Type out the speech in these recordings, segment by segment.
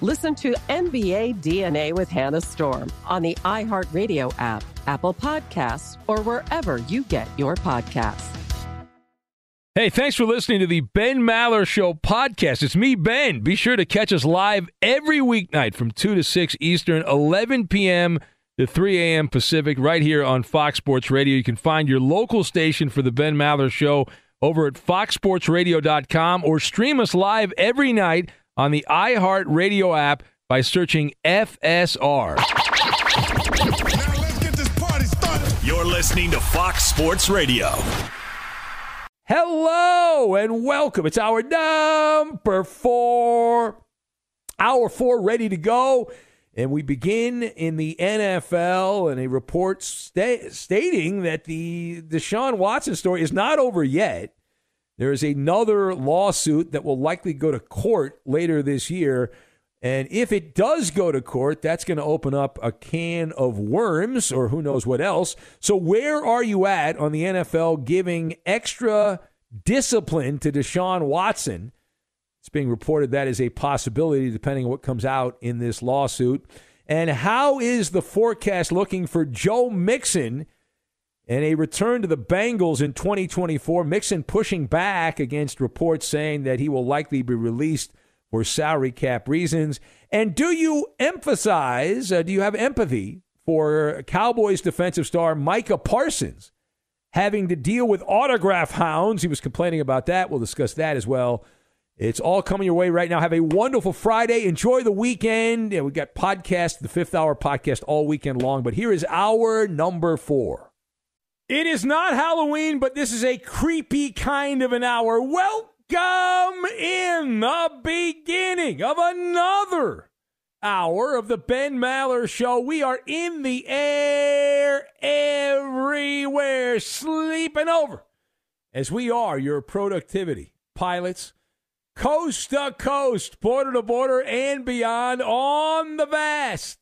Listen to NBA DNA with Hannah Storm on the iHeartRadio app, Apple Podcasts, or wherever you get your podcasts. Hey, thanks for listening to the Ben Maller Show podcast. It's me, Ben. Be sure to catch us live every weeknight from 2 to 6 Eastern, 11 p.m. to 3 a.m. Pacific, right here on Fox Sports Radio. You can find your local station for the Ben Maller Show over at foxsportsradio.com or stream us live every night on the iHeart Radio app by searching FSR. Now let's get this party started. You're listening to Fox Sports Radio. Hello and welcome. It's hour number four, hour four, ready to go. And we begin in the NFL and a report sta- stating that the Deshaun Watson story is not over yet. There is another lawsuit that will likely go to court later this year. And if it does go to court, that's going to open up a can of worms or who knows what else. So, where are you at on the NFL giving extra discipline to Deshaun Watson? It's being reported that is a possibility depending on what comes out in this lawsuit. And how is the forecast looking for Joe Mixon and a return to the Bengals in 2024. Mixon pushing back against reports saying that he will likely be released for salary cap reasons. And do you emphasize, uh, do you have empathy for Cowboys defensive star Micah Parsons having to deal with autograph hounds? He was complaining about that. We'll discuss that as well. It's all coming your way right now. Have a wonderful Friday. Enjoy the weekend. Yeah, we got podcast, the fifth hour podcast all weekend long. But here is hour number four. It is not Halloween, but this is a creepy kind of an hour. Welcome in the beginning of another hour of the Ben Maller Show. We are in the air everywhere, sleeping over as we are your productivity pilots, coast to coast, border to border, and beyond on the vast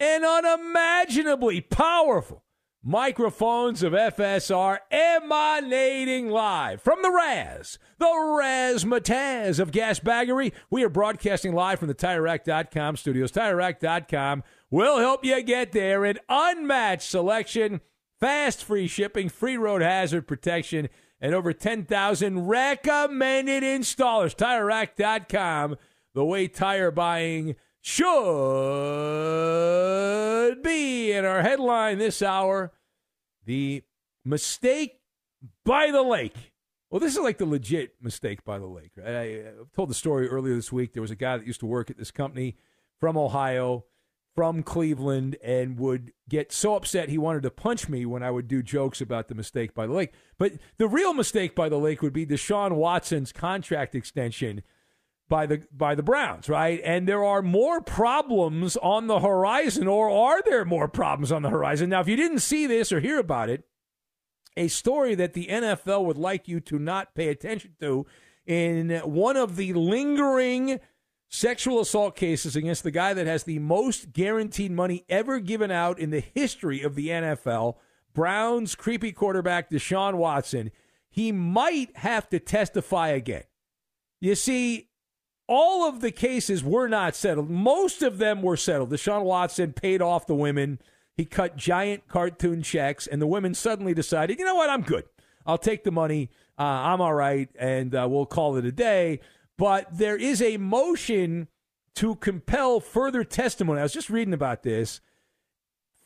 and unimaginably powerful microphones of FSR emanating live from the Raz, the Razzmatazz of gasbaggery. We are broadcasting live from the TireRack.com studios. TireRack.com will help you get there. An unmatched selection, fast free shipping, free road hazard protection, and over 10,000 recommended installers. TireRack.com, the way tire buying – should be. in our headline this hour the mistake by the lake. Well, this is like the legit mistake by the lake. Right? I, I told the story earlier this week. There was a guy that used to work at this company from Ohio, from Cleveland, and would get so upset he wanted to punch me when I would do jokes about the mistake by the lake. But the real mistake by the lake would be Deshaun Watson's contract extension by the by the Browns, right? And there are more problems on the horizon, or are there more problems on the horizon? Now, if you didn't see this or hear about it, a story that the NFL would like you to not pay attention to in one of the lingering sexual assault cases against the guy that has the most guaranteed money ever given out in the history of the NFL, Browns creepy quarterback Deshaun Watson. He might have to testify again. You see, all of the cases were not settled. Most of them were settled. Deshaun Watson paid off the women. He cut giant cartoon checks, and the women suddenly decided, you know what, I'm good. I'll take the money. Uh, I'm all right, and uh, we'll call it a day. But there is a motion to compel further testimony. I was just reading about this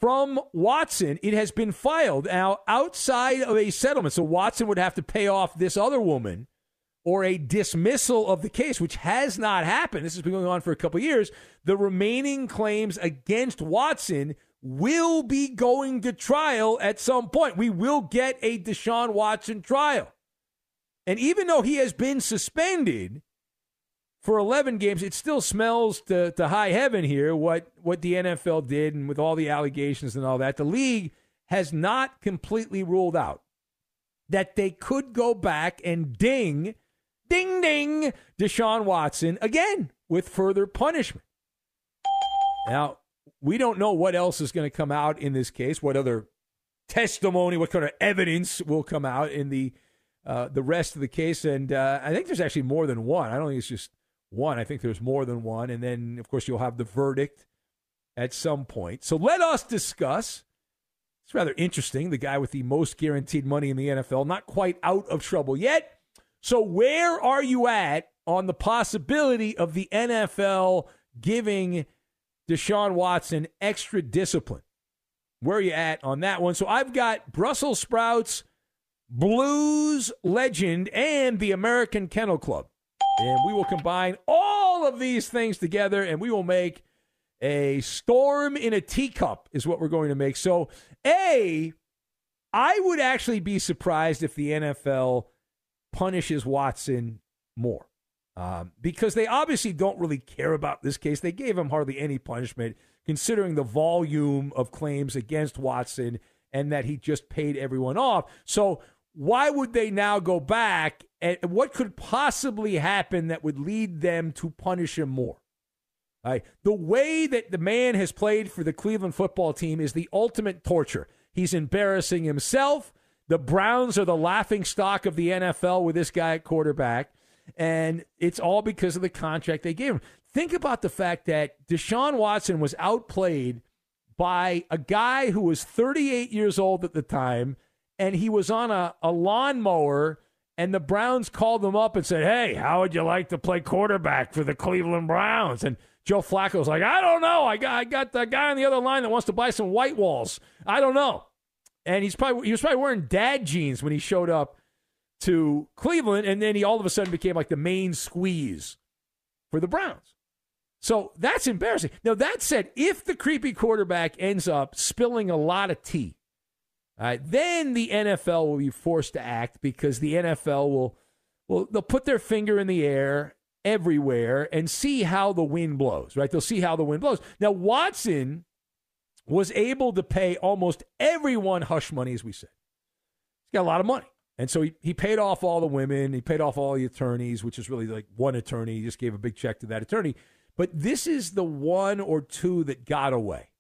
from Watson. It has been filed now outside of a settlement. So Watson would have to pay off this other woman or a dismissal of the case, which has not happened. This has been going on for a couple years. The remaining claims against Watson will be going to trial at some point. We will get a Deshaun Watson trial. And even though he has been suspended for 11 games, it still smells to, to high heaven here what, what the NFL did and with all the allegations and all that. The league has not completely ruled out that they could go back and ding, ding, ding, Deshaun Watson again with further punishment. Now, we don't know what else is going to come out in this case, what other testimony, what kind of evidence will come out in the uh, the rest of the case. And uh, I think there's actually more than one. I don't think it's just one. I think there's more than one. And then, of course, you'll have the verdict at some point. So let us discuss. It's rather interesting. The guy with the most guaranteed money in the NFL, not quite out of trouble yet. So, where are you at on the possibility of the NFL giving Deshaun Watson extra discipline. Where are you at on that one? So I've got Brussels sprouts, blues legend, and the American Kennel Club. And we will combine all of these things together and we will make a storm in a teacup, is what we're going to make. So, A, I would actually be surprised if the NFL punishes Watson more um, because they obviously don't really care about this case. They gave him hardly any punishment, considering the volume of claims against Watson and that he just paid everyone off. So, why would they now go back? And what could possibly happen that would lead them to punish him more? Right? The way that the man has played for the Cleveland football team is the ultimate torture. He's embarrassing himself. The Browns are the laughing stock of the NFL with this guy at quarterback. And it's all because of the contract they gave him. Think about the fact that Deshaun Watson was outplayed by a guy who was 38 years old at the time, and he was on a, a lawnmower, and the Browns called him up and said, Hey, how would you like to play quarterback for the Cleveland Browns? And Joe Flacco's like, I don't know. I got, I got the guy on the other line that wants to buy some white walls. I don't know. And he's probably he was probably wearing dad jeans when he showed up to Cleveland, and then he all of a sudden became like the main squeeze for the Browns. So that's embarrassing. Now, that said, if the creepy quarterback ends up spilling a lot of tea, uh, then the NFL will be forced to act because the NFL will, well they'll put their finger in the air everywhere and see how the wind blows, right? They'll see how the wind blows. Now, Watson was able to pay almost everyone hush money, as we said. He's got a lot of money. And so he, he paid off all the women, he paid off all the attorneys, which is really like one attorney. He just gave a big check to that attorney. But this is the one or two that got away.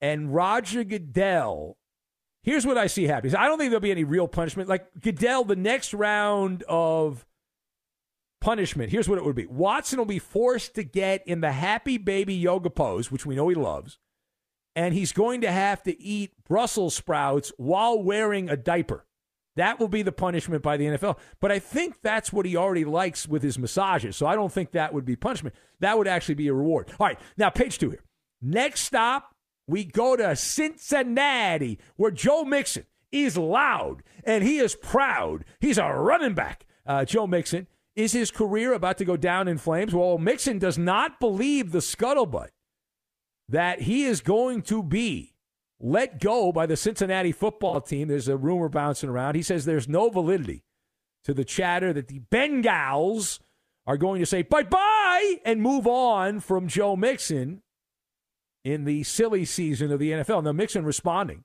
And Roger Goodell, here's what I see happening. I don't think there'll be any real punishment. Like Goodell, the next round of punishment, here's what it would be Watson will be forced to get in the happy baby yoga pose, which we know he loves. And he's going to have to eat Brussels sprouts while wearing a diaper. That will be the punishment by the NFL. But I think that's what he already likes with his massages. So I don't think that would be punishment. That would actually be a reward. All right, now page two here. Next stop, we go to Cincinnati, where Joe Mixon is loud and he is proud. He's a running back. Uh, Joe Mixon. Is his career about to go down in flames? Well, Mixon does not believe the scuttlebutt that he is going to be let go by the Cincinnati football team. There's a rumor bouncing around. He says there's no validity to the chatter that the Bengals are going to say bye bye and move on from Joe Mixon in the silly season of the NFL. Now, Mixon responding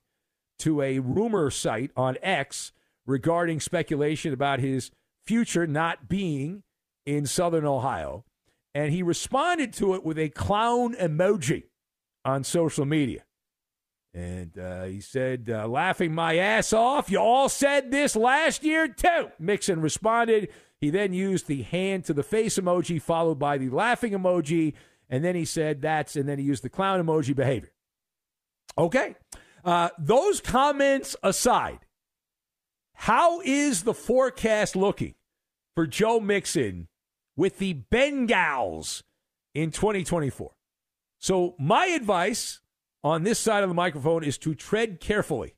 to a rumor site on X regarding speculation about his future not being in Southern Ohio. And he responded to it with a clown emoji on social media. And uh, he said, uh, laughing my ass off. You all said this last year, too. Mixon responded. He then used the hand to the face emoji, followed by the laughing emoji. And then he said, that's, and then he used the clown emoji behavior. Okay. Uh, those comments aside, how is the forecast looking for Joe Mixon with the Bengals in 2024? So, my advice on this side of the microphone is to tread carefully.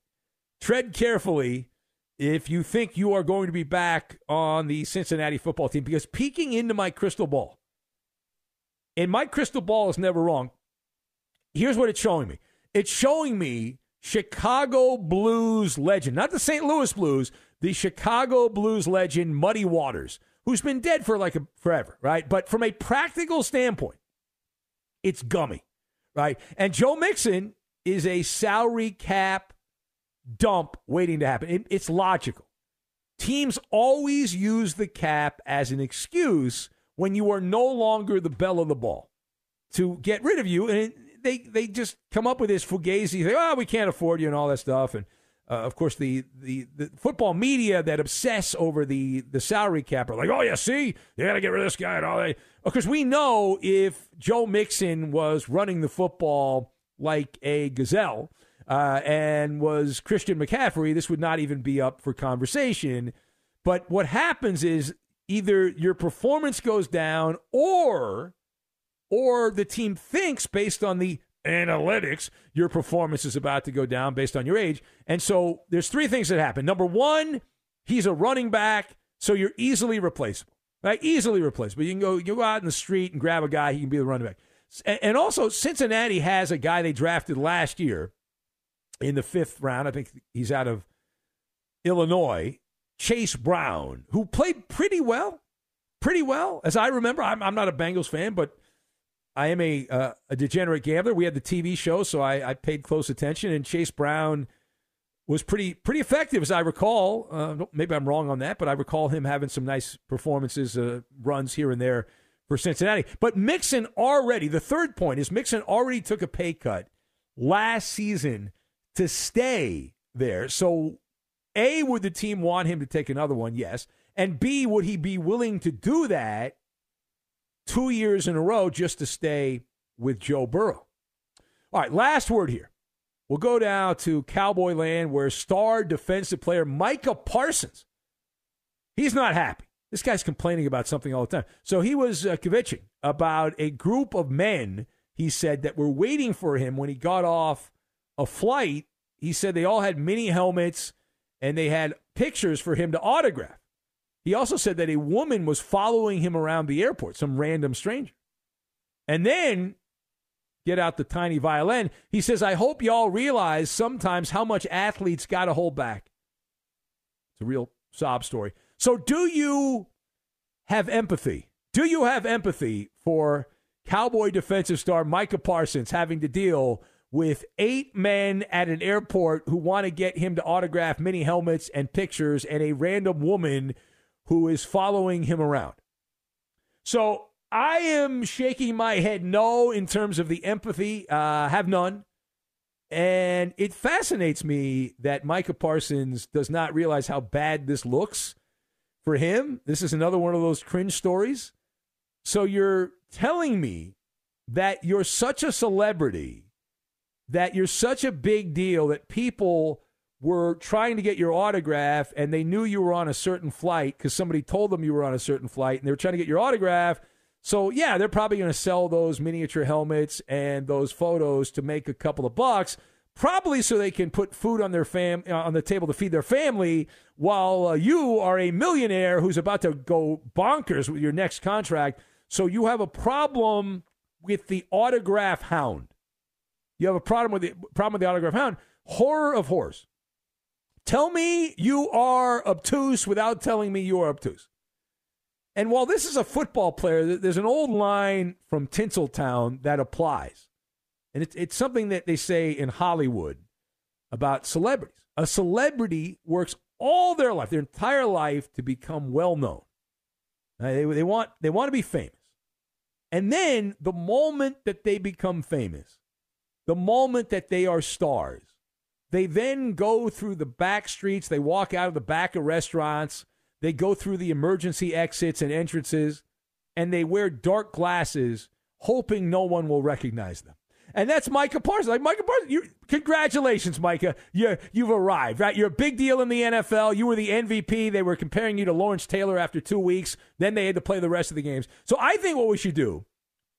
Tread carefully if you think you are going to be back on the Cincinnati football team because peeking into my crystal ball, and my crystal ball is never wrong. Here's what it's showing me it's showing me Chicago Blues legend, not the St. Louis Blues, the Chicago Blues legend, Muddy Waters, who's been dead for like a, forever, right? But from a practical standpoint, it's gummy, right? And Joe Mixon is a salary cap dump waiting to happen. It, it's logical. Teams always use the cap as an excuse when you are no longer the belle of the ball to get rid of you. And they, they just come up with this fugazi, say, oh, we can't afford you and all that stuff. And uh, of course, the, the, the football media that obsess over the, the salary cap are like, oh, yeah, see, you got to get rid of this guy and all that. Because we know if Joe Mixon was running the football like a gazelle uh, and was Christian McCaffrey, this would not even be up for conversation. But what happens is either your performance goes down or or the team thinks based on the analytics your performance is about to go down based on your age. And so there's three things that happen. Number 1, he's a running back, so you're easily replaceable. Right? Easily replaceable. You can go you go out in the street and grab a guy, he can be the running back. And also Cincinnati has a guy they drafted last year in the 5th round. I think he's out of Illinois Chase Brown, who played pretty well, pretty well. As I remember, I'm, I'm not a Bengals fan, but I am a uh, a degenerate gambler. We had the TV show, so I, I, paid close attention, and Chase Brown was pretty pretty effective, as I recall. Uh, maybe I'm wrong on that, but I recall him having some nice performances, uh, runs here and there for Cincinnati. But Mixon already, the third point is Mixon already took a pay cut last season to stay there. So a, would the team want him to take another one? Yes. And B, would he be willing to do that two years in a row just to stay with Joe Burrow? All right, last word here. We'll go down to Cowboy Land where star defensive player Micah Parsons, he's not happy. This guy's complaining about something all the time. So he was uh, kvetching about a group of men, he said, that were waiting for him when he got off a flight. He said they all had mini helmets and they had pictures for him to autograph. He also said that a woman was following him around the airport, some random stranger. And then, get out the tiny violin. He says, I hope y'all realize sometimes how much athletes got to hold back. It's a real sob story. So, do you have empathy? Do you have empathy for Cowboy defensive star Micah Parsons having to deal with eight men at an airport who want to get him to autograph mini helmets and pictures, and a random woman who is following him around. So I am shaking my head no in terms of the empathy, uh, have none. And it fascinates me that Micah Parsons does not realize how bad this looks for him. This is another one of those cringe stories. So you're telling me that you're such a celebrity that you're such a big deal that people were trying to get your autograph and they knew you were on a certain flight because somebody told them you were on a certain flight and they were trying to get your autograph. So, yeah, they're probably going to sell those miniature helmets and those photos to make a couple of bucks, probably so they can put food on their fam on the table to feed their family while uh, you are a millionaire who's about to go bonkers with your next contract. So, you have a problem with the autograph hound. You have a problem with the problem with the autograph hound. Horror of horrors. Tell me you are obtuse without telling me you are obtuse. And while this is a football player, there's an old line from Tinseltown that applies. And it's, it's something that they say in Hollywood about celebrities. A celebrity works all their life, their entire life, to become well known. Uh, they, they, want, they want to be famous. And then the moment that they become famous, the moment that they are stars, they then go through the back streets, they walk out of the back of restaurants, they go through the emergency exits and entrances, and they wear dark glasses, hoping no one will recognize them. And that's Micah Parsons. Like Micah Parsons, you, congratulations, Micah. You you've arrived. Right, you're a big deal in the NFL. You were the MVP. They were comparing you to Lawrence Taylor after two weeks. Then they had to play the rest of the games. So I think what we should do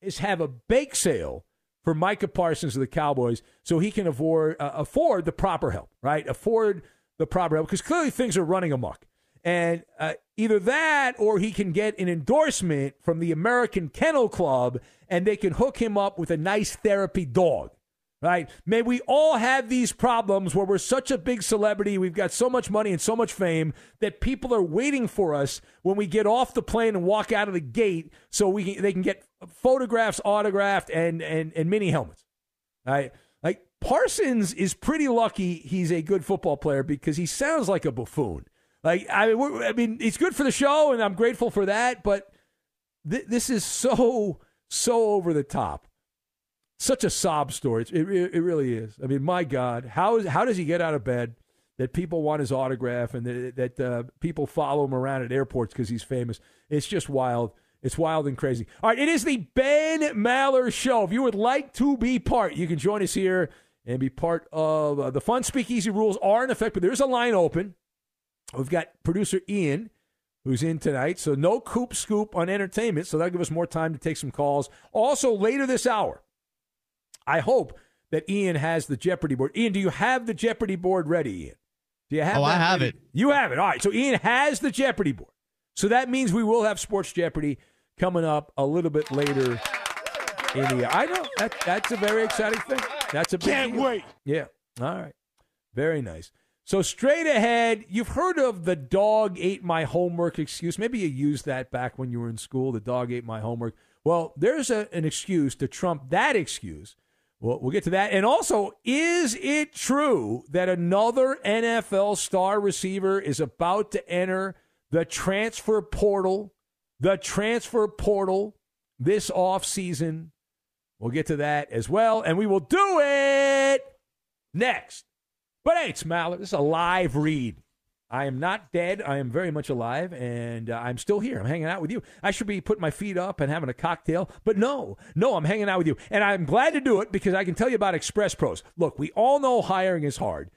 is have a bake sale for Micah Parsons of the Cowboys, so he can afford uh, afford the proper help. Right, afford the proper help because clearly things are running amok. And uh, either that or he can get an endorsement from the American Kennel Club and they can hook him up with a nice therapy dog. Right? May we all have these problems where we're such a big celebrity, we've got so much money and so much fame that people are waiting for us when we get off the plane and walk out of the gate so we can, they can get photographs autographed and, and, and mini helmets. Right? Like Parsons is pretty lucky he's a good football player because he sounds like a buffoon. Like I mean, I mean, it's good for the show, and I'm grateful for that. But th- this is so so over the top, such a sob story. It, it, it really is. I mean, my God, how is how does he get out of bed? That people want his autograph and that, that uh, people follow him around at airports because he's famous. It's just wild. It's wild and crazy. All right, it is the Ben Maller Show. If you would like to be part, you can join us here and be part of uh, the fun. Speakeasy rules are in effect, but there's a line open. We've got producer Ian, who's in tonight. So no coop scoop on entertainment. So that'll give us more time to take some calls. Also, later this hour, I hope that Ian has the Jeopardy board. Ian, do you have the Jeopardy board ready, Ian? Do you have Oh, I have ready? it. You have it. All right. So Ian has the Jeopardy board. So that means we will have Sports Jeopardy coming up a little bit later in the year. I know. That, that's a very exciting thing. That's a big Can't deal. wait. Yeah. All right. Very nice. So straight ahead, you've heard of the dog ate my homework excuse. Maybe you used that back when you were in school. The dog ate my homework. Well, there's a, an excuse to trump that excuse. Well, we'll get to that. And also, is it true that another NFL star receiver is about to enter the transfer portal? The transfer portal this offseason. We'll get to that as well. And we will do it next. But hey, it's Maller. This is a live read. I am not dead. I am very much alive, and uh, I'm still here. I'm hanging out with you. I should be putting my feet up and having a cocktail, but no, no, I'm hanging out with you. And I'm glad to do it because I can tell you about Express Pros. Look, we all know hiring is hard.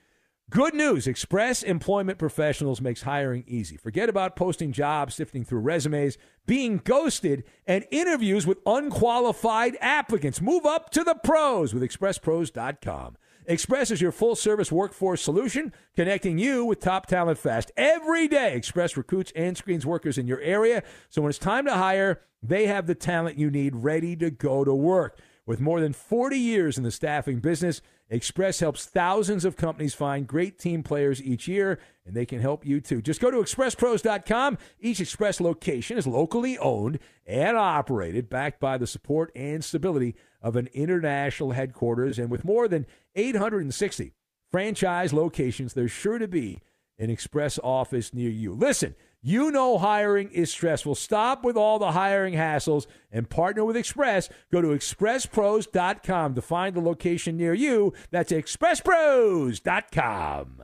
Good news Express Employment Professionals makes hiring easy. Forget about posting jobs, sifting through resumes, being ghosted, and interviews with unqualified applicants. Move up to the pros with ExpressPros.com. Express is your full service workforce solution, connecting you with top talent fast. Every day, Express recruits and screens workers in your area. So when it's time to hire, they have the talent you need ready to go to work. With more than 40 years in the staffing business, Express helps thousands of companies find great team players each year, and they can help you too. Just go to expresspros.com. Each Express location is locally owned and operated, backed by the support and stability of an international headquarters. And with more than 860 franchise locations, there's sure to be an Express office near you. Listen, you know hiring is stressful. Stop with all the hiring hassles and partner with Express. Go to expresspros.com to find the location near you. That's expresspros.com.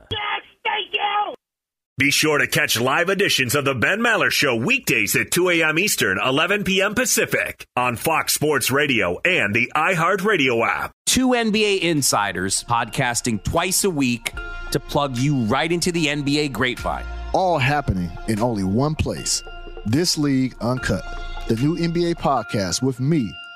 Be sure to catch live editions of the Ben Maller Show weekdays at 2 a.m. Eastern, 11 p.m. Pacific on Fox Sports Radio and the iHeartRadio app. Two NBA insiders podcasting twice a week to plug you right into the NBA grapevine. all happening in only one place. This League Uncut, the new NBA podcast with me,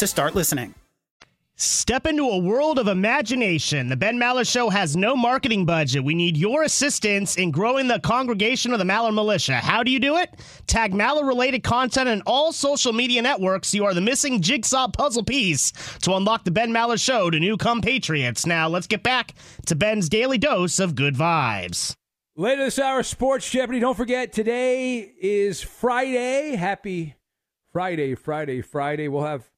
to start listening. Step into a world of imagination. The Ben Maller Show has no marketing budget. We need your assistance in growing the congregation of the Maller Militia. How do you do it? Tag Maller related content on all social media networks. You are the missing jigsaw puzzle piece to unlock the Ben Maller Show to new compatriots. Now, let's get back to Ben's daily dose of good vibes. Later this hour, Sports Jeopardy. Don't forget, today is Friday. Happy Friday, Friday, Friday. We'll have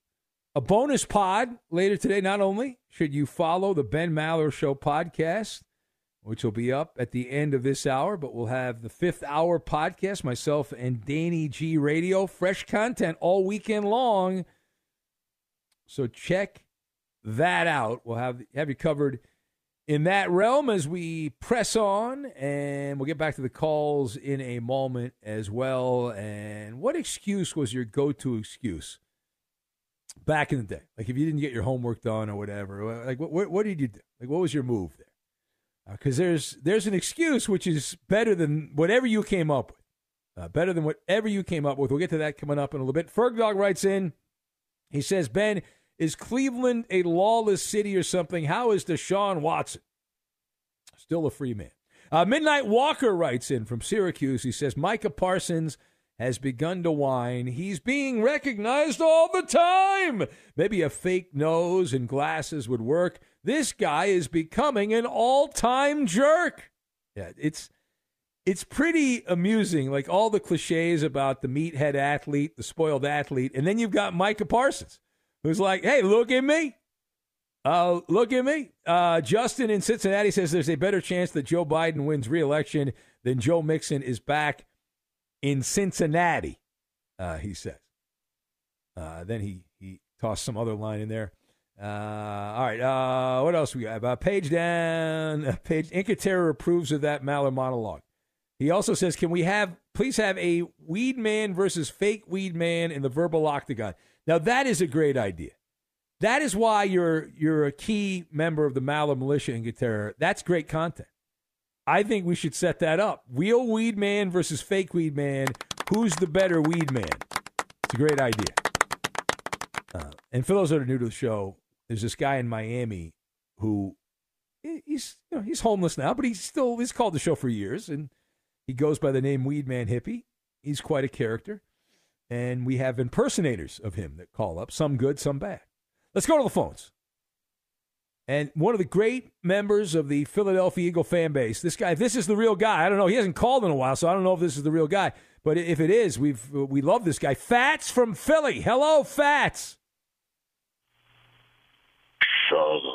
a bonus pod later today. Not only should you follow the Ben Maller Show podcast, which will be up at the end of this hour, but we'll have the fifth hour podcast, myself and Danny G Radio, fresh content all weekend long. So check that out. We'll have have you covered in that realm as we press on, and we'll get back to the calls in a moment as well. And what excuse was your go-to excuse? Back in the day? Like if you didn't get your homework done or whatever, like what what, what did you do? Like what was your move there? Because uh, there's there's an excuse which is better than whatever you came up with. Uh, better than whatever you came up with. We'll get to that coming up in a little bit. Ferg Dog writes in. He says, Ben, is Cleveland a lawless city or something? How is Deshaun Watson? Still a free man. Uh, Midnight Walker writes in from Syracuse. He says, Micah Parsons has begun to whine. He's being recognized all the time. Maybe a fake nose and glasses would work. This guy is becoming an all-time jerk. Yeah, it's it's pretty amusing, like all the cliches about the meathead athlete, the spoiled athlete, and then you've got Micah Parsons, who's like, "Hey, look at me." Uh, look at me. Uh, Justin in Cincinnati says there's a better chance that Joe Biden wins re-election than Joe Mixon is back in Cincinnati, uh, he says. Uh, then he, he tossed some other line in there. Uh, all right. Uh, what else we got? Uh, page down. Page Incaterra approves of that Maller monologue. He also says, "Can we have please have a weed man versus fake weed man in the verbal octagon?" Now that is a great idea. That is why you're you're a key member of the Maller militia Incaterra. That's great content. I think we should set that up. Real weed man versus fake weed man. Who's the better weed man? It's a great idea. Uh, and for those that are new to the show, there's this guy in Miami who he's you know, he's homeless now, but he's still he's called the show for years, and he goes by the name Weed Man Hippie. He's quite a character, and we have impersonators of him that call up, some good, some bad. Let's go to the phones. And one of the great members of the Philadelphia Eagle fan base, this guy, this is the real guy. I don't know. He hasn't called in a while, so I don't know if this is the real guy. But if it is, we've we love this guy. Fats from Philly. Hello, Fats. Shazam!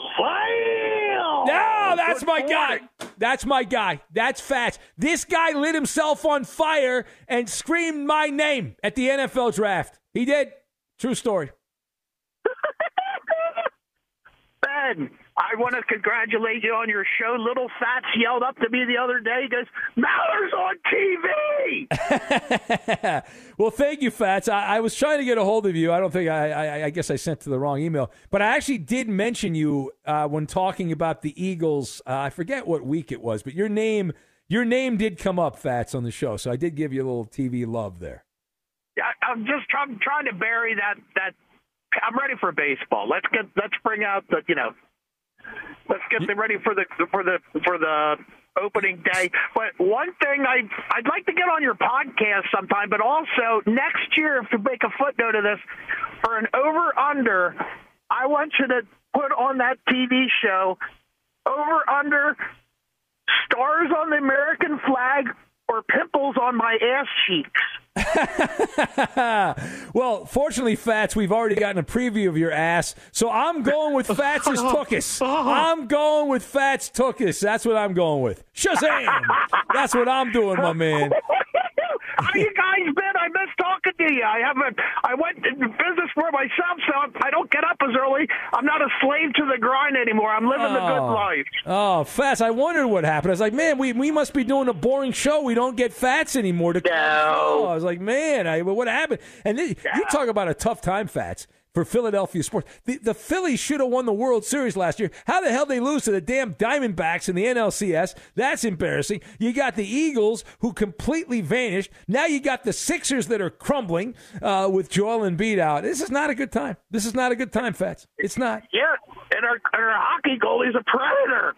No, that's Good my morning. guy. That's my guy. That's Fats. This guy lit himself on fire and screamed my name at the NFL draft. He did. True story. I want to congratulate you on your show. Little Fats yelled up to me the other day. He goes, Maller's on TV! well, thank you, Fats. I, I was trying to get a hold of you. I don't think I, I, I guess I sent to the wrong email, but I actually did mention you uh, when talking about the Eagles. Uh, I forget what week it was, but your name, your name did come up, Fats, on the show. So I did give you a little TV love there. Yeah, I'm just trying, trying to bury that, that. I'm ready for baseball. Let's get let's bring out the you know let's get them ready for the for the for the opening day. But one thing I I'd like to get on your podcast sometime, but also next year, if you make a footnote of this, for an over under, I want you to put on that TV show over under stars on the American flag or pimples on my ass cheeks. well, fortunately, Fats, we've already gotten a preview of your ass, so I'm going with Fats's Tookus. I'm going with Fats Tookus. That's what I'm going with. Shazam! That's what I'm doing, my man. How you guys been? I miss talking to you. I haven't. I went in business for myself, so I don't get up as early. I'm not a slave to the grind anymore. I'm living the good Oh. life. Oh, Fats! I wondered what happened. I was like, man, we, we must be doing a boring show. We don't get Fats anymore. To no. I was like, man, I, what happened? And then, you talk about a tough time, Fats. For Philadelphia sports, the, the Phillies should have won the World Series last year. How the hell they lose to the damn Diamondbacks in the NLCS? That's embarrassing. You got the Eagles who completely vanished. Now you got the Sixers that are crumbling uh, with Joel Embiid out. This is not a good time. This is not a good time, Fats. It's not. Yeah, and our, our hockey goalie's a predator.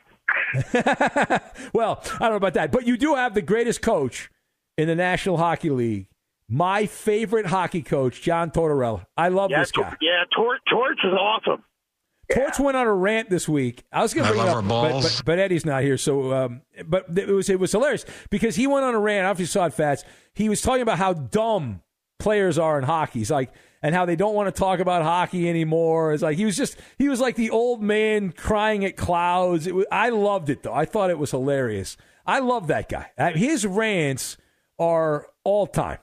well, I don't know about that, but you do have the greatest coach in the National Hockey League. My favorite hockey coach, John Tortorella. I love yeah, this guy. Tor- yeah, Tor- Torch is awesome. Torch went on a rant this week. I was going to bring it love up, our but, balls. but, but Eddie's not here. So, um, but it was it was hilarious because he went on a rant. After you saw it, Fats, he was talking about how dumb players are in hockey. He's like, and how they don't want to talk about hockey anymore. It's like he was just he was like the old man crying at clouds. It was, I loved it though. I thought it was hilarious. I love that guy. Uh, His rants are all time.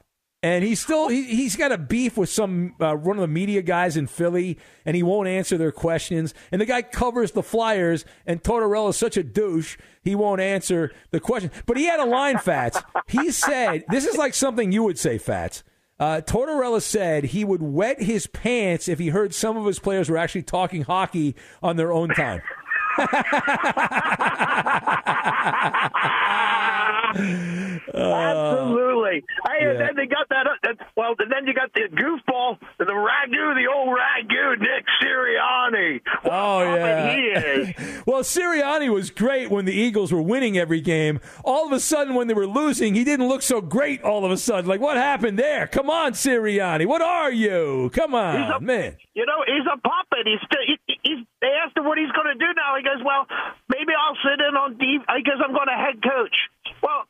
And he's still he, he's got a beef with some uh, one of the media guys in Philly, and he won't answer their questions. And the guy covers the Flyers, and Tortorella is such a douche, he won't answer the question. But he had a line, Fats. He said, "This is like something you would say, Fats." Uh, Tortorella said he would wet his pants if he heard some of his players were actually talking hockey on their own time. Absolutely. Hey, and then they got that. Well, and then you got the goofball, the ragu, the old ragu, Nick Sirianni. Oh yeah, he is. well, Sirianni was great when the Eagles were winning every game. All of a sudden, when they were losing, he didn't look so great. All of a sudden, like what happened there? Come on, Sirianni, what are you? Come on, He's a- man. You know, he's a puppet. He's still. He, he's. They asked him what he's going to do now. He goes, "Well, maybe I'll sit in on D guess I'm going to head coach." Well,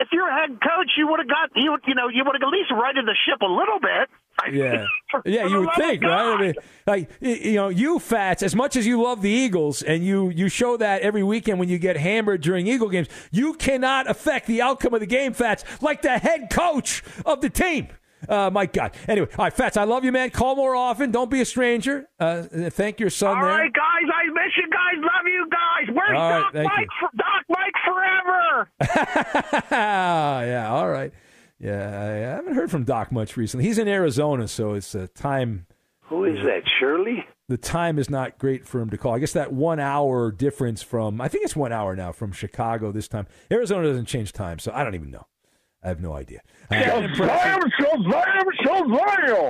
if you're a head coach, you would have got you. You know, you would have at least righted the ship a little bit. Yeah, For- yeah, for you would think, right? I mean, like you know, you Fats, as much as you love the Eagles, and you you show that every weekend when you get hammered during Eagle games, you cannot affect the outcome of the game, Fats, like the head coach of the team. Uh, my God. Anyway, all right, Fats, I love you, man. Call more often. Don't be a stranger. Uh, thank your son All there. right, guys. I miss you guys. Love you guys. Where's All right, Doc Mike? you. For, Doc Mike forever. yeah, all right. Yeah, I haven't heard from Doc much recently. He's in Arizona, so it's a time. Who is that? Shirley? The time is not great for him to call. I guess that one hour difference from I think it's one hour now from Chicago this time. Arizona doesn't change time, so I don't even know. I have no idea. Uh!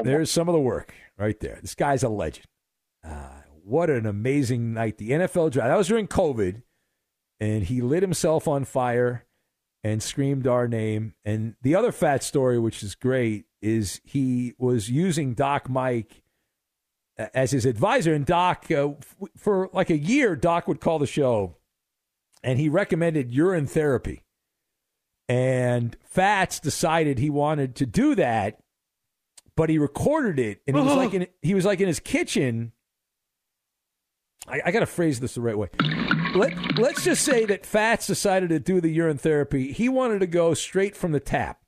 There's some of the work right there. This guy's a legend. Uh, what an amazing night. The NFL draft. That was during COVID, and he lit himself on fire and screamed our name. And the other fat story, which is great, is he was using Doc Mike as his advisor. And Doc, uh, for like a year, Doc would call the show, and he recommended urine therapy. And Fats decided he wanted to do that, but he recorded it, and he was like in he was like in his kitchen I, I got to phrase this the right way. Let Let's just say that Fats decided to do the urine therapy. He wanted to go straight from the tap.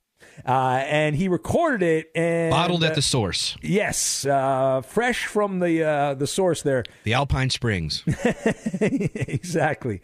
Uh, and he recorded it and Bottled at uh, the source, Yes, uh, fresh from the uh, the source there. the Alpine Springs. exactly.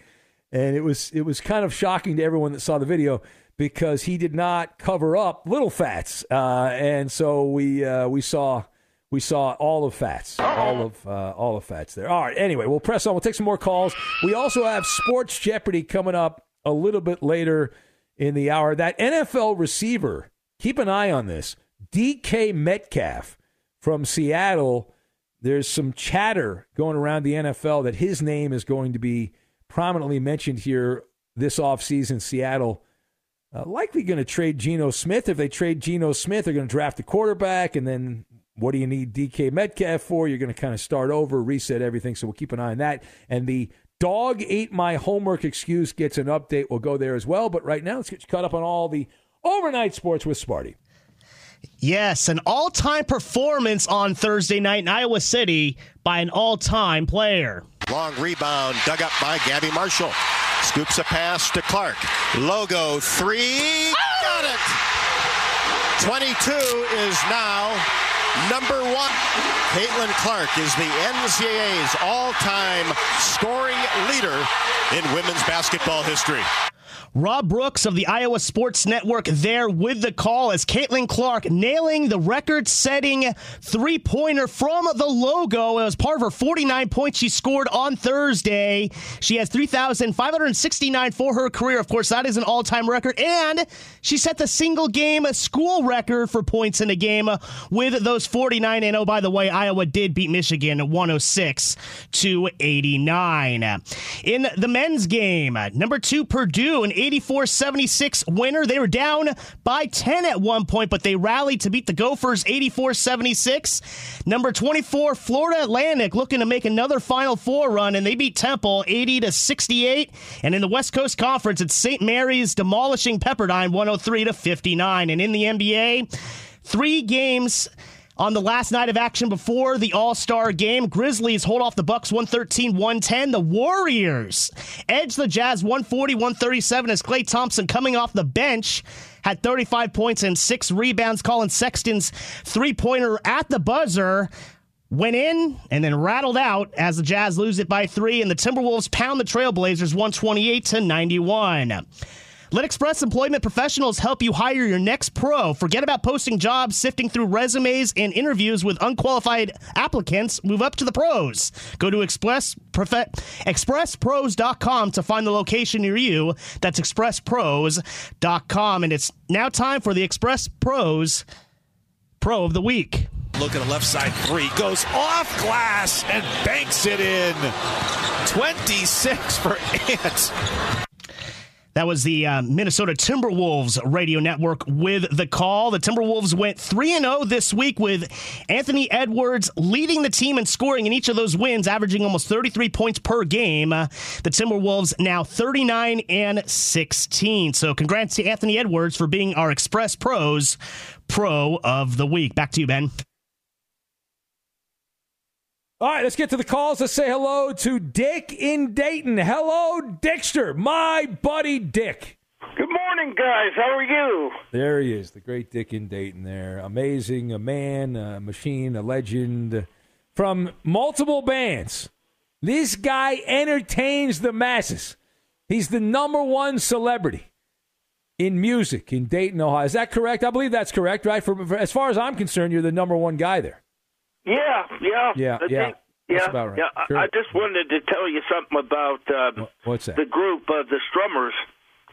And it was it was kind of shocking to everyone that saw the video because he did not cover up little fats, uh, and so we uh, we saw we saw all of fats, all of uh, all of fats there. All right. Anyway, we'll press on. We'll take some more calls. We also have Sports Jeopardy coming up a little bit later in the hour. That NFL receiver, keep an eye on this. DK Metcalf from Seattle. There's some chatter going around the NFL that his name is going to be prominently mentioned here this offseason. Seattle uh, likely going to trade Geno Smith. If they trade Geno Smith, they're going to draft a quarterback, and then what do you need DK Metcalf for? You're going to kind of start over, reset everything. So we'll keep an eye on that. And the dog ate my homework excuse gets an update. We'll go there as well. But right now, let's get you caught up on all the overnight sports with Sparty. Yes, an all time performance on Thursday night in Iowa City by an all time player. Long rebound dug up by Gabby Marshall. Scoops a pass to Clark. Logo three. Got it. 22 is now number one. Caitlin Clark is the NCAA's all time scoring leader in women's basketball history. Rob Brooks of the Iowa Sports Network there with the call as Caitlin Clark nailing the record setting three pointer from the logo. It was part of her 49 points she scored on Thursday. She has 3,569 for her career. Of course, that is an all time record. And she set the single game school record for points in a game with those 49. And oh, by the way, Iowa did beat Michigan 106 to 89. In the men's game, number two, Purdue, an 84 76 winner. They were down by 10 at one point, but they rallied to beat the Gophers 84 76. Number 24, Florida Atlantic, looking to make another Final Four run, and they beat Temple 80 to 68. And in the West Coast Conference, it's St. Mary's demolishing Pepperdine 103 to 59. And in the NBA, three games on the last night of action before the All-Star game. Grizzlies hold off the Bucks 113-110. The Warriors edge the Jazz 140-137 as Klay Thompson coming off the bench had 35 points and 6 rebounds. Collin Sexton's three-pointer at the buzzer went in and then rattled out as the Jazz lose it by 3 and the Timberwolves pound the Trailblazers 128 to 91. Let Express Employment Professionals help you hire your next pro. Forget about posting jobs, sifting through resumes and interviews with unqualified applicants. Move up to the pros. Go to Express Profe- expresspros.com to find the location near you. That's expresspros.com. And it's now time for the Express Pros Pro of the Week. Look at the left side three. Goes off glass and banks it in. 26 for Ant. That was the uh, Minnesota Timberwolves radio network with the call. The Timberwolves went 3 0 this week with Anthony Edwards leading the team and scoring in each of those wins, averaging almost 33 points per game. Uh, the Timberwolves now 39 and 16. So congrats to Anthony Edwards for being our Express Pros Pro of the Week. Back to you, Ben. All right, let's get to the calls. Let's say hello to Dick in Dayton. Hello, Dickster, my buddy Dick. Good morning, guys. How are you? There he is, the great Dick in Dayton there. Amazing, a man, a machine, a legend from multiple bands. This guy entertains the masses. He's the number one celebrity in music in Dayton, Ohio. Is that correct? I believe that's correct, right? For, for as far as I'm concerned, you're the number one guy there. Yeah, yeah, Yeah, I yeah. think- That's yeah, about right. yeah. I- Sure. I just wanted to tell you something about um, What's that? the group, uh, the Strummers.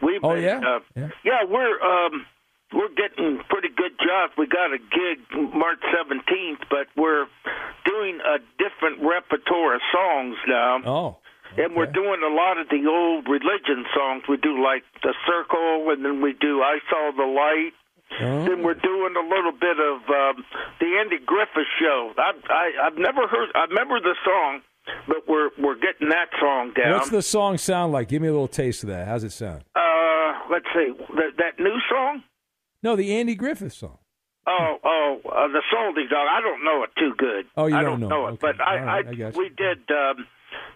We've Oh, been, yeah? uh, Yeah. we're um, we're getting pretty good jobs. We got a gig March seventeenth, but we're doing a different repertoire of songs now. Oh. And we're doing a lot of the old religion songs. We do like the Circle, and then we do I Saw the Light. Oh. Then we're doing a little bit of um, the Andy Griffith Show. I, I I've never heard. I remember the song, but we're we're getting that song down. What's the song sound like? Give me a little taste of that. How's it sound? uh, let's see that that new song. No, the Andy Griffith song. Oh, oh, uh, the Salty Dog. I don't know it too good. Oh, you I don't don't know. it, Okay. but I, right, I, I we did um,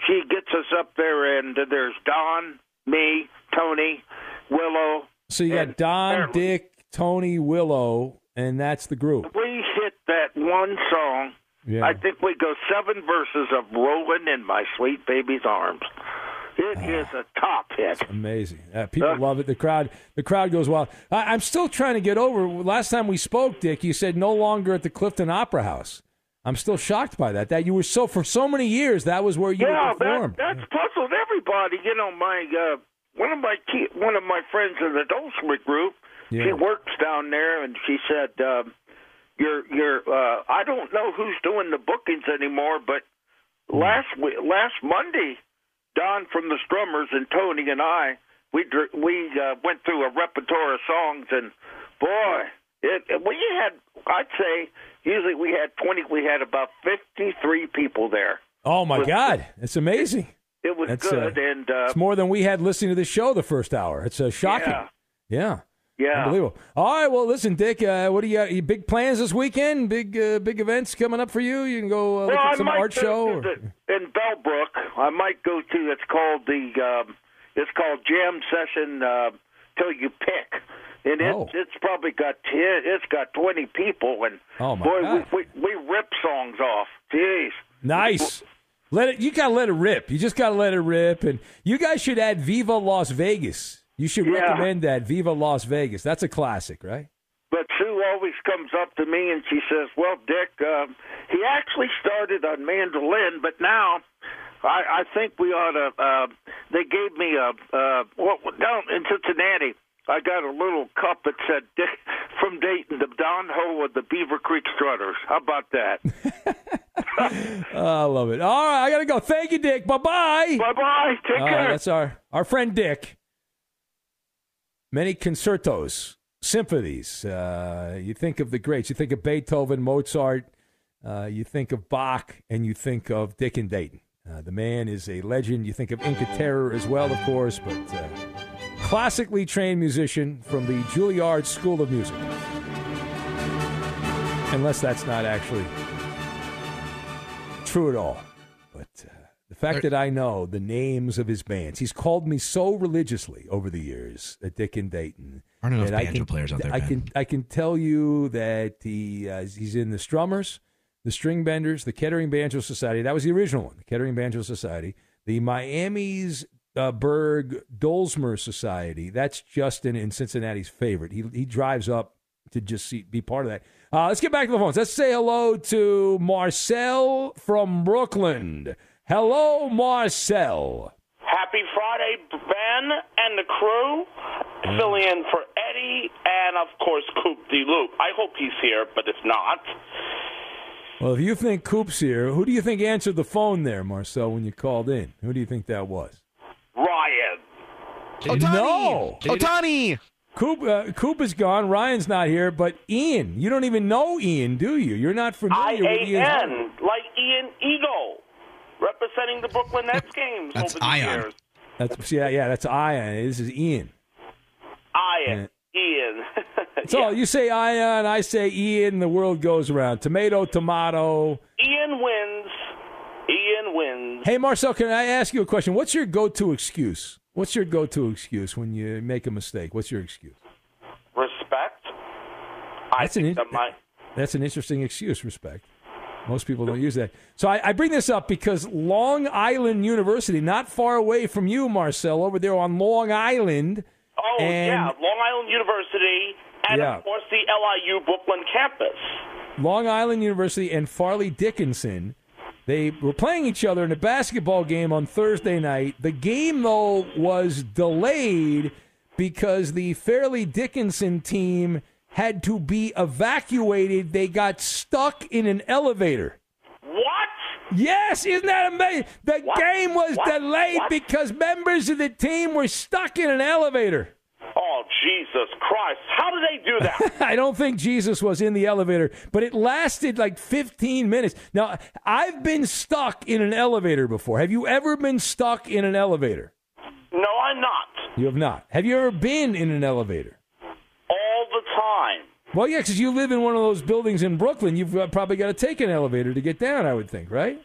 she gets us up there, and there's Don, me, Tony, Willow. So you got Don, Dick, Tony, Willow, and that's the group. We hit that one song. Yeah. I think we go seven verses of "Rolling in My Sweet Baby's Arms." It is a top hit. Amazing. Uh, people love it. The crowd, the crowd goes wild. I, I'm still trying to get over. Last time we spoke, Dick, you said no longer at the Clifton Opera House. I'm still shocked by that. That you were so for so many years. That was where you yeah, would perform. that, that's puzzled everybody. You know, my uh, one of my key, one of my friends in the Dulcimer group. Yeah. She works down there, and she said, um, "You're, you're. Uh, I don't know who's doing the bookings anymore, but Hmm. last we, last Monday, Don from the Strummers and Tony and I, we we uh, went through a repertoire of songs, and boy, it, it- we had. I'd say usually we had twenty. We had about fifty-three people there. oh my With- God, it's amazing. It was That's, good, uh, and uh, It's more than we had listening to the show the first hour. It's uh, shocking. Yeah. Yeah. Yeah. Unbelievable. All right. Well, listen, Dick. Uh, what do you got? You big plans this weekend? Big uh, big events coming up for you? You can go uh, look well, at I some art show. or- in Bellbrook. I might go to. It's called the. Um, it's called Jam Session uh, till you pick, and it's Oh. it's probably got. It's got twenty people, and Oh, my boy, God. we, we we rip songs off. Jeez. Nice. Let it. You gotta let it rip. You just gotta let it rip. And you guys should add Viva Las Vegas. You should Yeah. recommend that Viva Las Vegas. That's a classic, right? But Sue always comes up to me and she says, "Well, Dick, um, he actually started on mandolin, but now I, I think we ought to." Uh, they gave me a uh, well down in Cincinnati. I got a little cup that said Dick from Dayton, the Don Ho of the Beaver Creek Strutters. How about that? Oh, I love it. All right, I gotta go. Thank you, Dick. Bye bye. Bye bye. Take All right, care. that's our our friend Dick. Many concertos, symphonies. Uh, you think of the greats. You think of Beethoven, Mozart. Uh, you think of Bach, and you think of Dick and Dayton. Uh, the man is a legend. You think of Inca Terror as well, of course, but uh, classically trained musician from the Juilliard School of Music. Unless that's not actually true at all. But uh, the fact that I know the names of his bands, he's called me so religiously over the years at Dick and Dayton. Aren't enough that I banjo can- players out there, I Ben. can I can tell you that he uh, he's in the Strummers, the String Benders, the Kettering Banjo Society. That was the original one, the Kettering Banjo Society. The Miami's uh, Berg Dulcimer Society. That's Justin in Cincinnati's favorite. He he drives up to just see, be part of that. Uh, let's get back to the phones. Let's say hello to Marcel from Brooklyn. Hello, Marcel. Happy Friday, Ben and the crew. Filling in for Eddie and, of course, Coop D. Loop. I hope he's here, but if not, Well, if you think Coop's here, who do you think answered the phone there, Marcel, when you called in? Who do you think that was? Ryan. No. Otani. Coop, uh, Coop is gone. Ryan's not here, but Ian. You don't even know Ian, do you? You're not I familiar with Ian. Ian's N, like Ian Eagle, representing the Brooklyn Nets games That's over the Ion. years. That's yeah, yeah. That's Ian. This is Ian. Ian. Ian. So you say Ion, I say Ian. The world goes around. Tomato, tomato. Ian wins. Ian wins. Hey, Marcel, can I ask you a question? What's your go-to excuse? What's your go-to excuse when you make a mistake? What's your excuse? Respect. That's an in- That might. that's an interesting excuse. Respect. Most people don't use that. So I, I bring this up because Long Island University, not far away from you, Marcel, over there on Long Island. Oh, and yeah. Long Island University and, Yeah. of course, the LIU Brooklyn campus. Long Island University and Fairleigh Dickinson. They were playing each other in a basketball game on Thursday night. The game, though, was delayed because the Fairleigh Dickinson team had to be evacuated. They got stuck in an elevator. What? Yes, isn't that amazing? The game was delayed because members of the team were stuck in an elevator. Oh, Jesus Christ. How did they do that? I don't think Jesus was in the elevator, but it lasted like 15 minutes. Now, I've been stuck in an elevator before. Have you ever been stuck in an elevator? no, I'm not. You have not. Have you ever been in an elevator? All the time. Well, yeah, because you live in one of those buildings in Brooklyn. You've probably got to take an elevator to get down, I would think, right?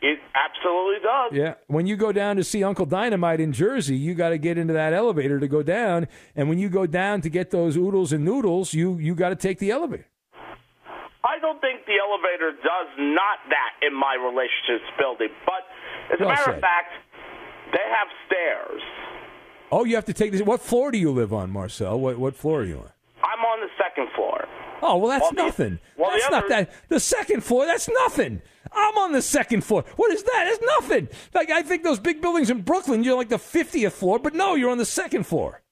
It absolutely does. Yeah. When you go down to see Uncle Dynamite in Jersey, you got to get into that elevator to go down. And when you go down to get those oodles and noodles, you you got to take the elevator. I don't think the elevator does not that in my relationships building, but as a Well matter said. of fact, they have stairs. Oh, you have to take this. What floor do you live on, Marcel? What what floor are you on? I'm on the second floor. Oh, well, that's the- nothing. that's not other- that. The second floor, that's nothing. I'm on the second floor. What is that? It's nothing. Like I think those big buildings in Brooklyn, you're like the 50th floor, but no, you're on the second floor.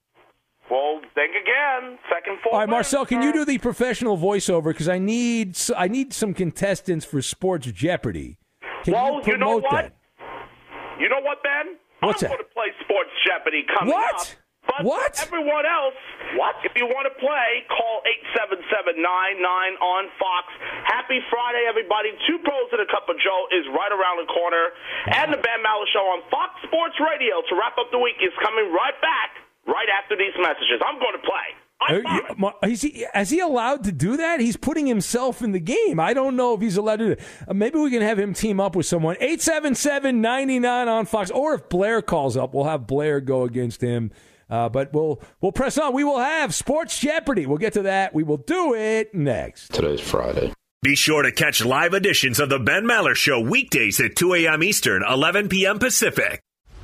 Well, think again. Second floor. All right, Marcel, can you do the professional voiceover? Because I need I need some contestants for Sports Jeopardy. Can well, you you know what? that? You know what, Ben? What's I'm going to play Sports Jeopardy coming What? up. But What? everyone else, what? If you want to play, call 877-99 on Fox. Happy Friday, everybody. Two Pros and a Cup of Joe is right around the corner. And the Ben Maller Show on Fox Sports Radio to wrap up the week is coming right back right after these messages. I'm going to play. Are you- Ma- Is he, is he allowed to do that? He's putting himself in the game. I don't know if he's allowed to do uh, Maybe we can have him team up with someone. 877 99 on Fox. Or if Blair calls up, we'll have Blair go against him. Uh, but we'll we'll press on. We will have Sports Jeopardy. We'll get to that. We will do it next. Today's Friday. Be sure to catch live editions of the Ben Maller Show weekdays at 2 a.m. Eastern, 11 p.m. Pacific.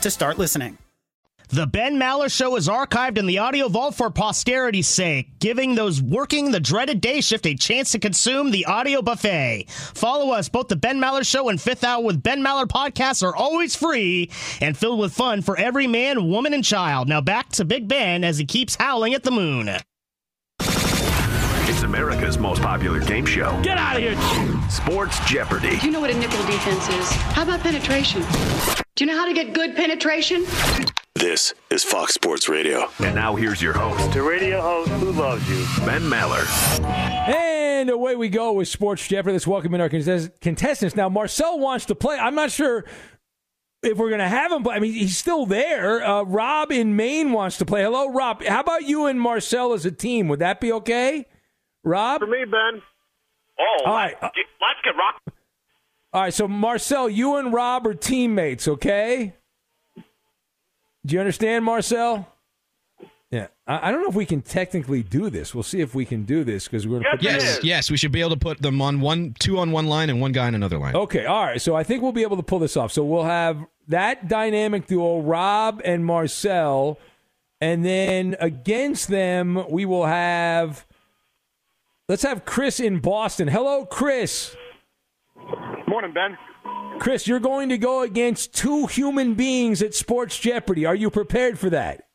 to start listening. The Ben Maller Show is archived in the audio vault for posterity's sake, giving those working the dreaded day shift a chance to consume the audio buffet. Follow us. Both the Ben Maller Show and Fifth Hour with Ben Maller podcasts are always free and filled with fun for every man, woman, and child. Now back to Big Ben as he keeps howling at the moon. It's America's most popular game show. Get out of here! Sports Jeopardy. Do you know what a nickel defense is? How about penetration? Do you know how to get good penetration? This is Fox Sports Radio. And now here's your host. The radio host who loves you, Ben Maller. And away we go with Sports Jeopardy. Let's welcome in our contestants. Now, Marcel wants to play. I'm not sure if we're going to have him but I mean, he's still there. Uh, Rob in Maine wants to play. Hello, Rob. How about you and Marcel as a team? Would that be okay? Rob? For me, Ben. Oh, All right. let's, get, let's get rock. Uh, all right, so Marcel, you and Rob are teammates, okay? Do you understand, Marcel? Yeah, I, I don't know if we can technically do this. We'll see if we can do this because we're going to put Yes, yes, we should be able to put them on one, two on one line, and one guy on another line. Okay, all right. So I think we'll be able to pull this off. So we'll have that dynamic duo, Rob and Marcel, and then against them we will have. Let's have Chris in Boston. Hello, Chris. Morning, Ben. Chris, you're going to go against two human beings at Sports Jeopardy. Are you prepared for that?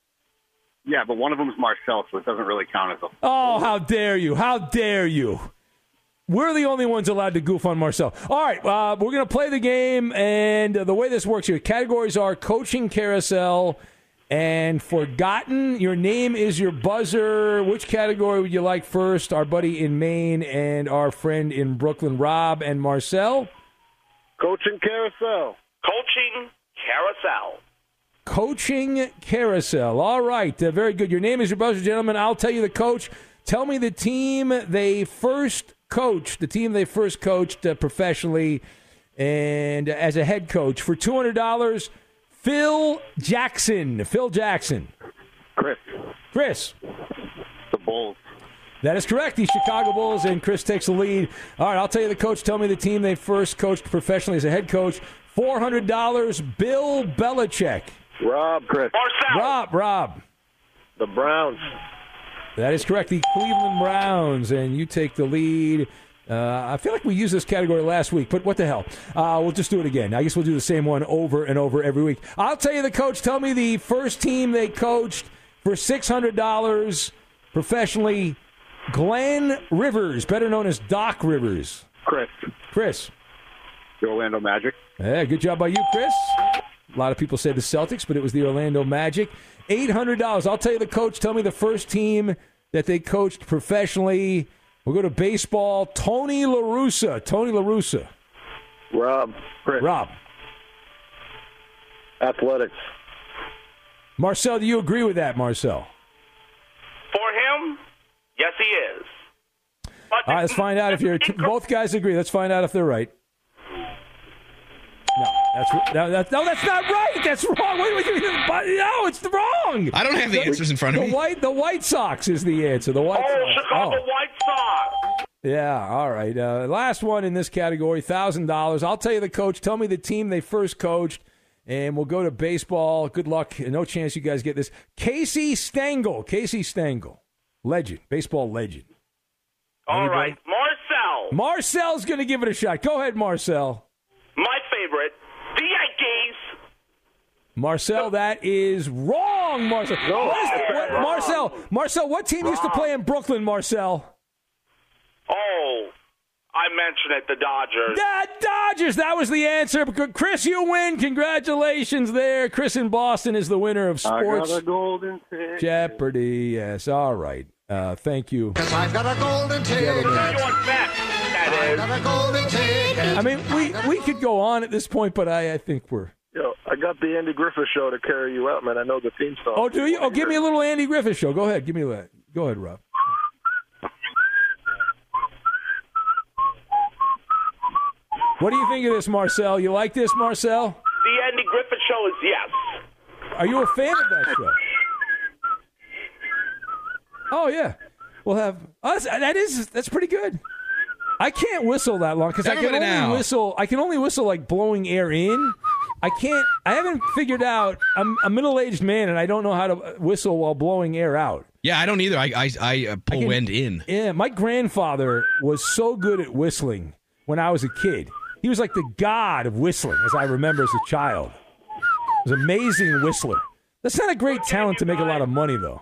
Yeah, but one of them is Marcel, so it doesn't really count as a. Oh, how dare you! How dare you! We're the only ones allowed to goof on Marcel. All right, uh, we're going to play the game, and uh, the way this works here categories are coaching carousel and forgotten. Your name is your buzzer. Which category would you like first? Our buddy in Maine and our friend in Brooklyn, Rob and Marcel. Coaching carousel. Coaching carousel. Coaching carousel. All right, uh, very good. Your name is your buzzer, gentlemen. I'll tell you the coach. Tell me the team they first coached, the team they first coached uh, professionally and as a head coach for two hundred dollars. Phil Jackson. Phil Jackson. Chris. Chris. The Bulls. That is correct. The Chicago Bulls, and Chris takes the lead. All right, I'll tell you the coach. Tell me the team they first coached professionally as a head coach. Four hundred dollars. Bill Belichick. Rob. Chris. Marcel. Rob. Rob. The Browns. That is correct. The Cleveland Browns, and you take the lead. Uh, I feel like we used this category last week, but what the hell? Uh, we'll just do it again. I guess we'll do the same one over and over every week. I'll tell you the coach. Tell me the first team they coached for six hundred dollars professionally. Glenn Rivers, better known as Doc Rivers. Chris. Chris. The Orlando Magic. Yeah, good job by you, Chris. A lot of people say the Celtics, but it was the Orlando Magic. Eight hundred dollars. I'll tell you the coach. Tell me the first team that they coached professionally. We'll go to baseball. Tony La Russa. Tony La Russa. Rob. Chris. Rob. Athletics. Marcel, do you agree with that, Marcel? For him, yes, he is. All right, let's find out if you're both guys agree. Let's find out if they're right. No, that's no, that's no, that's not right. That's wrong. Wait, wait, wait, no, it's wrong. I don't have the answers in front of the me. White, the White Sox is the answer. The White oh, Sox. Chicago Oh. White Sox. Yeah, all right. Uh, last one in this category, thousand dollars. I'll tell you the coach. Tell me the team they first coached, and we'll go to baseball. Good luck. No chance you guys get this. Casey Stengel. Casey Stengel, legend, baseball legend. All Anybody? right, Marcel. Marcel's going to give it a shot. Go ahead, Marcel. My favorite, the Yankees. Marcel, that is wrong, Marcel. What is- what- Marcel, Marcel, what team used to play in Brooklyn, Marcel? Oh, I mentioned it, the Dodgers. The Dodgers. That was the answer. Chris, you win. Congratulations there. Chris in Boston is the winner of I Sports got a golden ticket. Jeopardy. Yes. All right. Uh, thank you. I've got a golden ticket. You want bet, that is. a golden ticket. I mean, we, we could go on at this point, but I, I think we're. Yo, I got the Andy Griffith show to carry you out, man. I know the theme song. Oh, do you? Oh, give me a little Andy Griffith show. Go ahead. Give me that. Go ahead, Rob. What do you think of this, Marcel? You like this, Marcel? The Andy Griffith Show is yes. Are you a fan of that show? Oh yeah, we'll have oh, us. That is that's pretty good. I can't whistle that long because I can only now. whistle. I can only whistle like blowing air in. I can't. I haven't figured out. I'm a middle-aged man and I don't know how to whistle while blowing air out. Yeah, I don't either. I I, I uh, pull can- wind in. Yeah, my grandfather was so good at whistling when I was a kid. He was like the god of whistling, as I remember as a child. He was an amazing whistler. That's not a great talent to make a lot of money, though.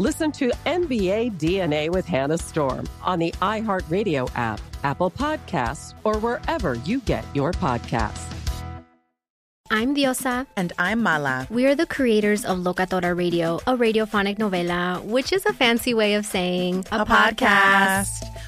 Listen to NBA DNA with Hannah Storm on the iHeartRadio app, Apple Podcasts, or wherever you get your podcasts. I'm Diosa. And I'm Mala. We are the creators of Locatora Radio, a radiophonic novela, which is a fancy way of saying a, a podcast. podcast.